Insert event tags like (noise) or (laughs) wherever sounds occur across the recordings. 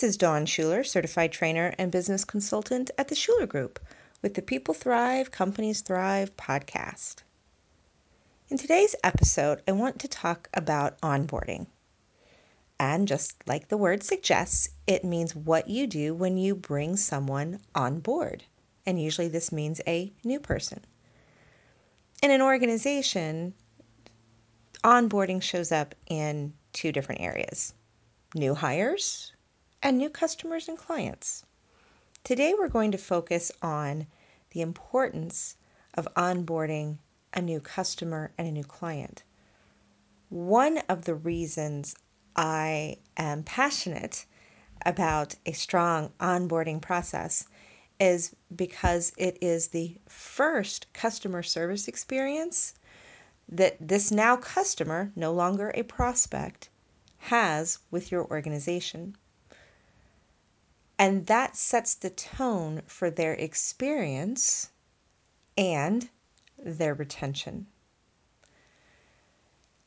This is Dawn Shuler, certified trainer and business consultant at the Shuler Group with the People Thrive, Companies Thrive podcast. In today's episode, I want to talk about onboarding. And just like the word suggests, it means what you do when you bring someone on board. And usually this means a new person. In an organization, onboarding shows up in two different areas new hires and new customers and clients. Today, we're going to focus on the importance of onboarding a new customer and a new client. One of the reasons I am passionate about a strong onboarding process is because it is the first customer service experience that this now customer, no longer a prospect, has with your organization. And that sets the tone for their experience and their retention.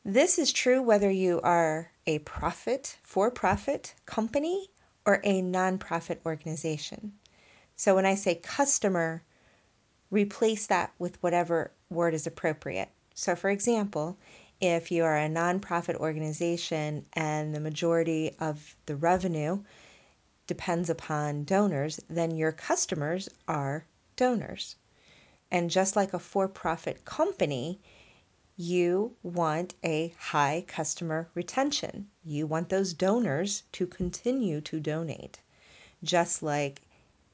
This is true whether you are a profit, for profit company or a nonprofit organization. So when I say customer, replace that with whatever word is appropriate. So, for example, if you are a nonprofit organization and the majority of the revenue depends upon donors, then your customers are donors. And just like a for profit company, you want a high customer retention. You want those donors to continue to donate. Just like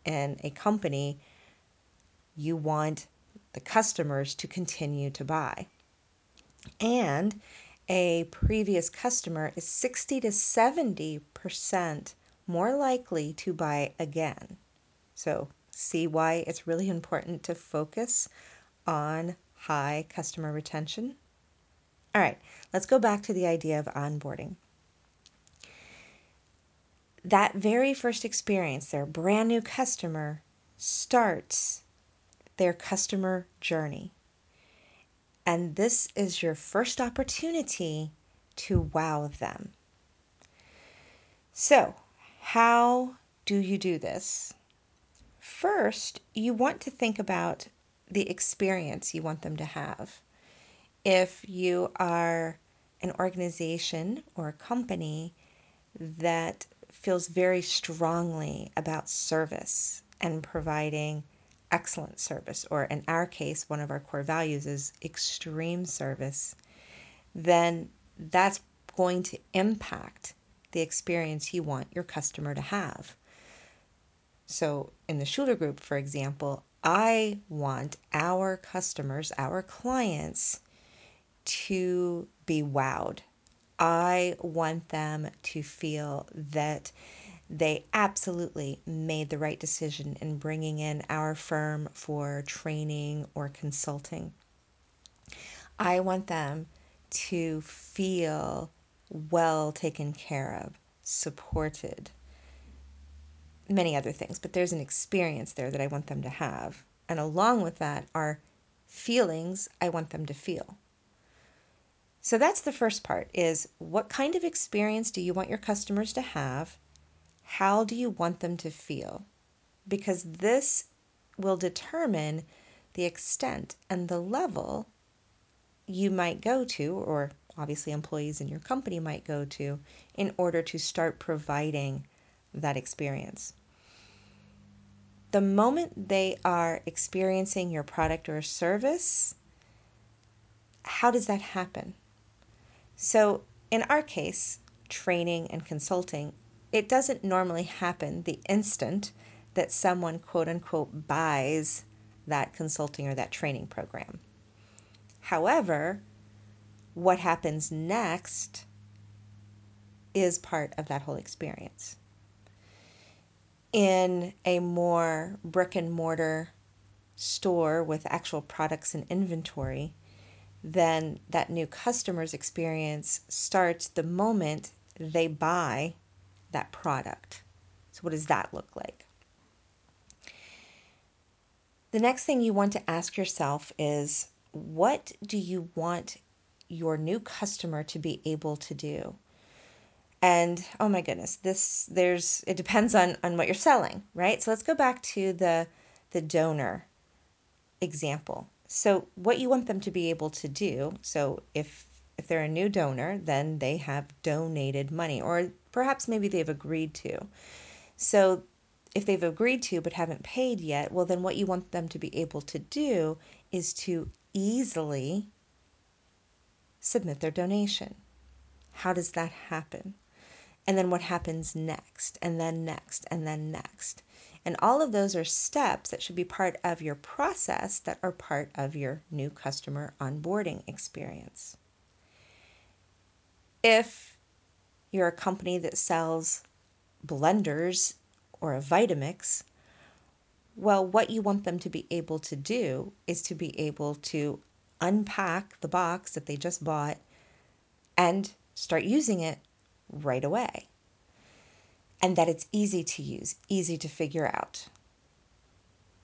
in a company, you want the customers to continue to buy. And a previous customer is 60 to 70% more likely to buy again. So, see why it's really important to focus on high customer retention? All right, let's go back to the idea of onboarding. That very first experience, their brand new customer, starts their customer journey. And this is your first opportunity to wow them. So, how do you do this? First, you want to think about the experience you want them to have. If you are an organization or a company that feels very strongly about service and providing excellent service, or in our case, one of our core values is extreme service, then that's going to impact the experience you want your customer to have. So, in the Shuler Group, for example, I want our customers, our clients, to be wowed. I want them to feel that they absolutely made the right decision in bringing in our firm for training or consulting. I want them to feel well taken care of, supported, many other things, but there's an experience there that I want them to have. And along with that are feelings I want them to feel. So that's the first part is what kind of experience do you want your customers to have? How do you want them to feel? Because this will determine the extent and the level you might go to, or obviously employees in your company might go to, in order to start providing that experience the moment they are experiencing your product or service, how does that happen? So, in our case, training and consulting, it doesn't normally happen the instant that someone quote unquote buys that consulting or that training program. However, what happens next is part of that whole experience in a more brick and mortar store with actual products and inventory, then that new customer's experience starts the moment they buy that product. So, what does that look like? The next thing you want to ask yourself is what do you want your new customer to be able to do? And oh my goodness, this there's it depends on on what you're selling, right? So let's go back to the the donor example. So what you want them to be able to do, so if if they're a new donor, then they have donated money or perhaps maybe they've agreed to. So if they've agreed to but haven't paid yet, well then what you want them to be able to do is to easily submit their donation. How does that happen? And then what happens next, and then next, and then next. And all of those are steps that should be part of your process that are part of your new customer onboarding experience. If you're a company that sells blenders or a Vitamix, well, what you want them to be able to do is to be able to unpack the box that they just bought and start using it right away. And that it's easy to use, easy to figure out.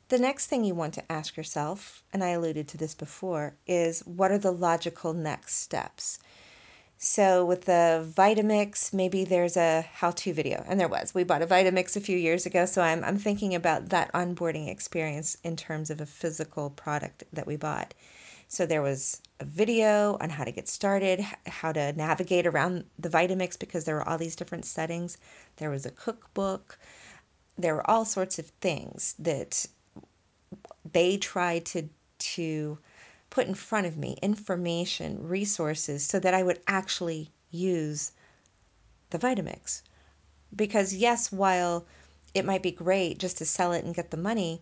The next thing you want to ask yourself, and I alluded to this before, is what are the logical next steps? So with the Vitamix, maybe there's a how-to video, and there was. We bought a Vitamix a few years ago, so I'm I'm thinking about that onboarding experience in terms of a physical product that we bought. So there was a video on how to get started, how to navigate around the Vitamix because there were all these different settings. There was a cookbook. There were all sorts of things that they tried to to put in front of me information, resources, so that I would actually use the Vitamix. Because, yes, while it might be great just to sell it and get the money,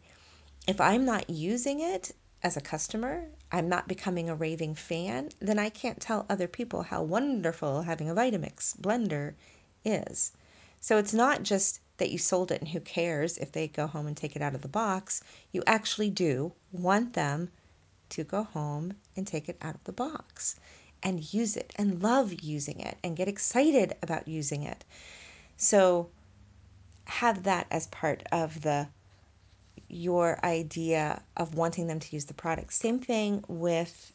if I'm not using it as a customer, I'm not becoming a raving fan, then I can't tell other people how wonderful having a Vitamix blender is. So it's not just that you sold it and who cares if they go home and take it out of the box. You actually do want them to go home and take it out of the box and use it and love using it and get excited about using it. So have that as part of the your idea of wanting them to use the product. Same thing with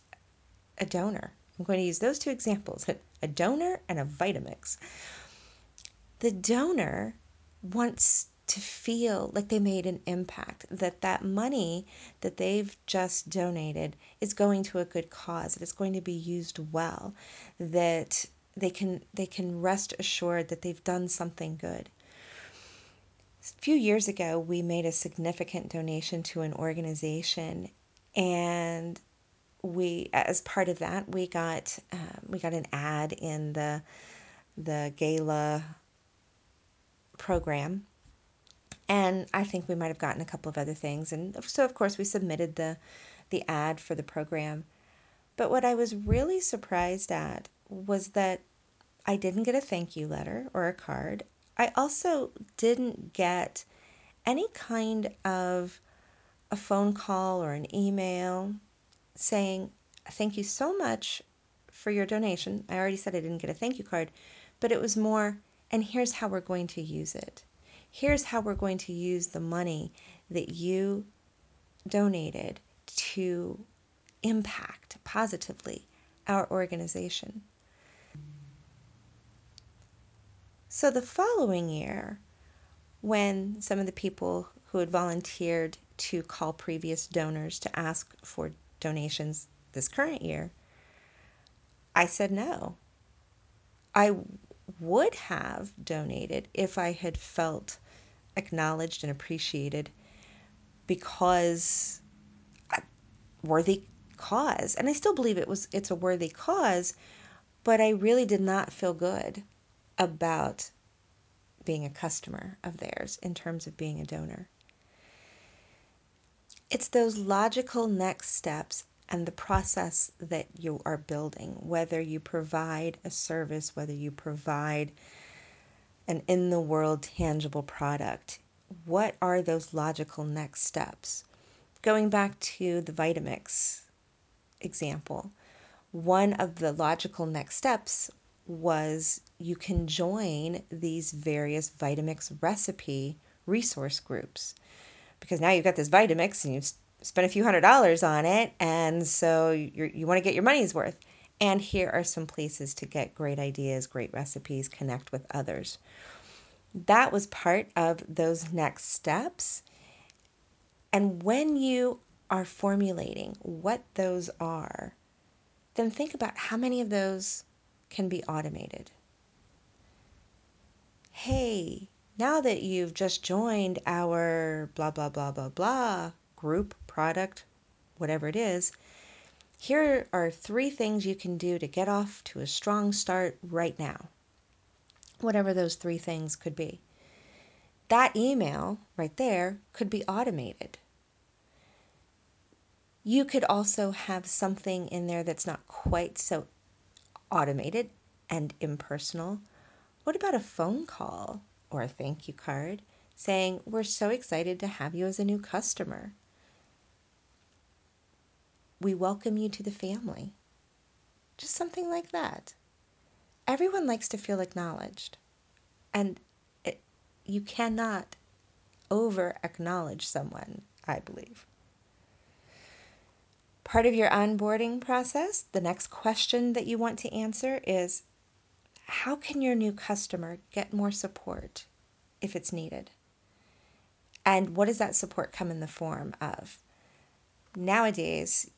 a donor. I'm going to use those two examples, (laughs) a donor and a Vitamix. The donor wants to feel like they made an impact, that that money that they've just donated is going to a good cause, that it's going to be used well, that they can they can rest assured that they've done something good. Few years ago, we made a significant donation to an organization, and we, as part of that, we got um, we got an ad in the the gala program and I think we might have gotten a couple of other things. And so, of course, we submitted the, the ad for the program. But what I was really surprised at was that I didn't get a thank you letter or a card. I also didn't get any kind of a phone call or an email saying, Thank you so much for your donation. I already said I didn't get a thank you card, but it was more, and here's how we're going to use it here's how we're going to use the money that you donated to impact positively our organization. So the following year, when some of the people who had volunteered to call previous donors to ask for donations this current year, I said no. I would have donated if I had felt acknowledged and appreciated because worthy cause. And I still believe it was it's a worthy cause, but I really did not feel good about being a customer of theirs in terms of being a donor. It's those logical next steps and the process that you are building, whether you provide a service, whether you provide an in the world tangible product. What are those logical next steps? Going back to the Vitamix example, one of the logical next steps was you can join these various Vitamix recipe resource groups because now you've got this Vitamix and you've spent a few hundred dollars on it, and so you you want to get your money's worth. And here are some places to get great ideas, great recipes, connect with others. That was part of those next steps. And when you are formulating what those are, then think about how many of those can be automated. Hey, now that you've just joined our blah, blah, blah, blah, blah group, product, whatever it is, here are three things you can do to get off to a strong start right now. Whatever those three things could be. That email right there could be automated. You could also have something in there that's not quite so automated and impersonal. What about a phone call or a thank you card saying, We're so excited to have you as a new customer? We welcome you to the family. Just something like that. Everyone likes to feel acknowledged. And it, you cannot over acknowledge someone, I believe. Part of your onboarding process, the next question that you want to answer is how can your new customer get more support if it's needed? And what does that support come in the form of? Nowadays,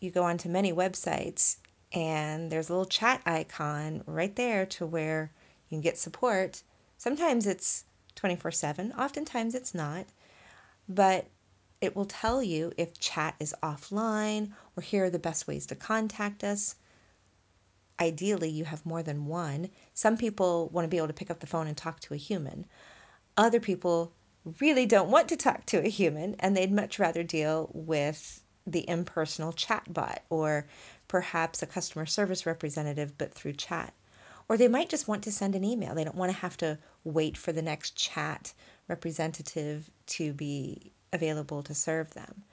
you go onto many websites and there's a little chat icon right there to where you can get support. Sometimes it's 24 7, oftentimes it's not. But it will tell you if chat is offline or here are the best ways to contact us. Ideally, you have more than one. Some people want to be able to pick up the phone and talk to a human. Other people really don't want to talk to a human and they'd much rather deal with the impersonal chat bot or perhaps a customer service representative, but through chat. Or they might just want to send an email. They don't want to have to wait for the next chat representative to be available to serve them.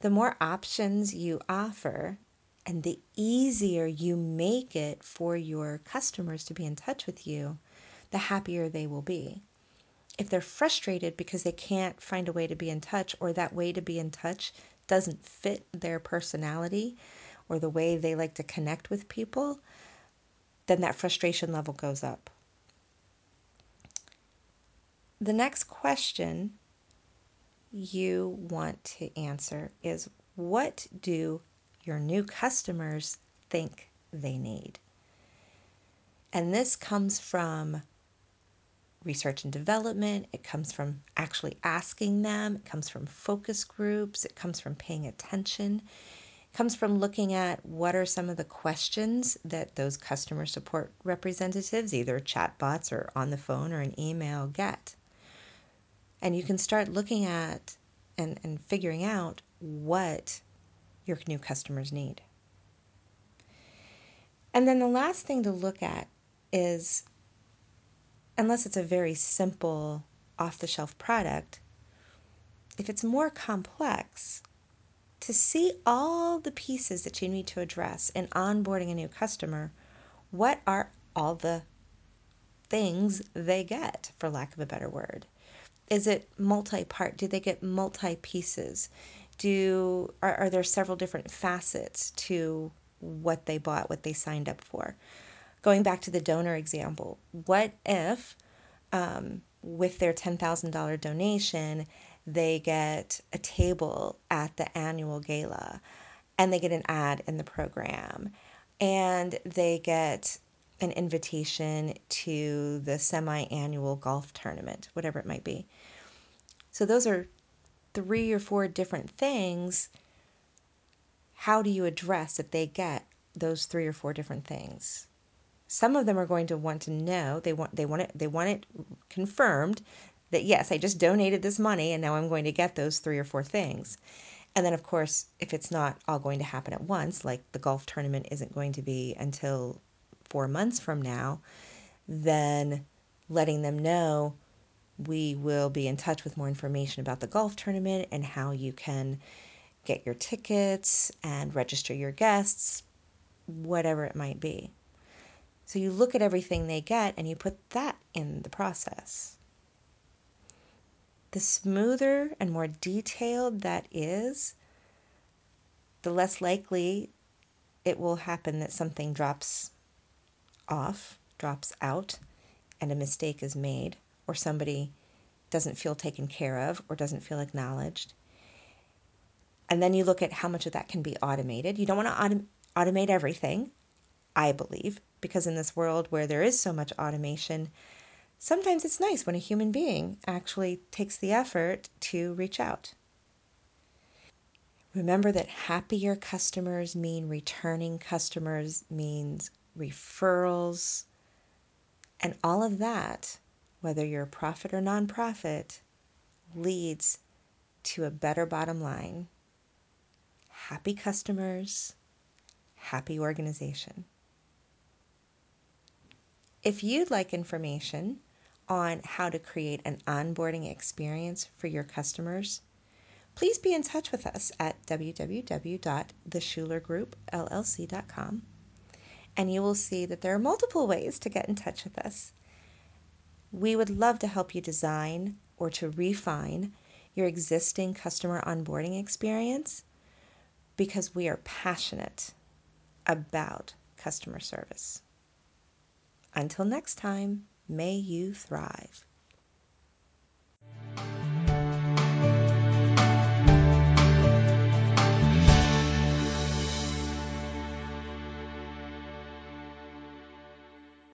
The more options you offer and the easier you make it for your customers to be in touch with you, the happier they will be. If they're frustrated because they can't find a way to be in touch or that way to be in touch doesn't fit their personality or the way they like to connect with people, then that frustration level goes up. The next question you want to answer is what do your new customers think they need? And this comes from research and development, it comes from actually asking them, it comes from focus groups, it comes from paying attention. It comes from looking at what are some of the questions that those customer support representatives, either chatbots or on the phone or an email, get. And you can start looking at and, and figuring out what your new customers need. And then the last thing to look at is unless it's a very simple off the shelf product, if it's more complex, to see all the pieces that you need to address in onboarding a new customer, what are all the things they get, for lack of a better word? Is it multi part? Do they get multi pieces? Do are, are there several different facets to what they bought, what they signed up for? Going back to the donor example, what if um, with their $10,000 donation, they get a table at the annual gala and they get an ad in the program and they get an invitation to the semi annual golf tournament, whatever it might be. So, those are three or four different things. How do you address if they get those three or four different things? Some of them are going to want to know, they want they want it they want it confirmed that yes, I just donated this money and now I'm going to get those three or four things. And then, of course, if it's not all going to happen at once, like the golf tournament isn't going to be until four months from now, then letting them know we will be in touch with more information about the golf tournament and how you can get your tickets and register your guests, whatever it might be. So you look at everything they get and you put that in the process. The smoother and more detailed that is, the less likely it will happen that something drops off, drops out, and a mistake is made, or somebody doesn't feel taken care of or doesn't feel acknowledged. And then you look at how much of that can be automated. You don't want to autom- automate everything, I believe, because in this world where there is so much automation, sometimes it's nice when a human being actually takes the effort to reach out. Remember that happier customers mean returning customers, means referrals, and all of that, whether you're a profit or nonprofit, leads to a better bottom line. Happy customers, happy organization. If you'd like information on how to create an onboarding experience for your customers, please be in touch with us at www.theshulergroupllc.com and you will see that there are multiple ways to get in touch with us. We would love to help you design or to refine your existing customer onboarding experience because we are passionate about customer service. Until next time, may you thrive.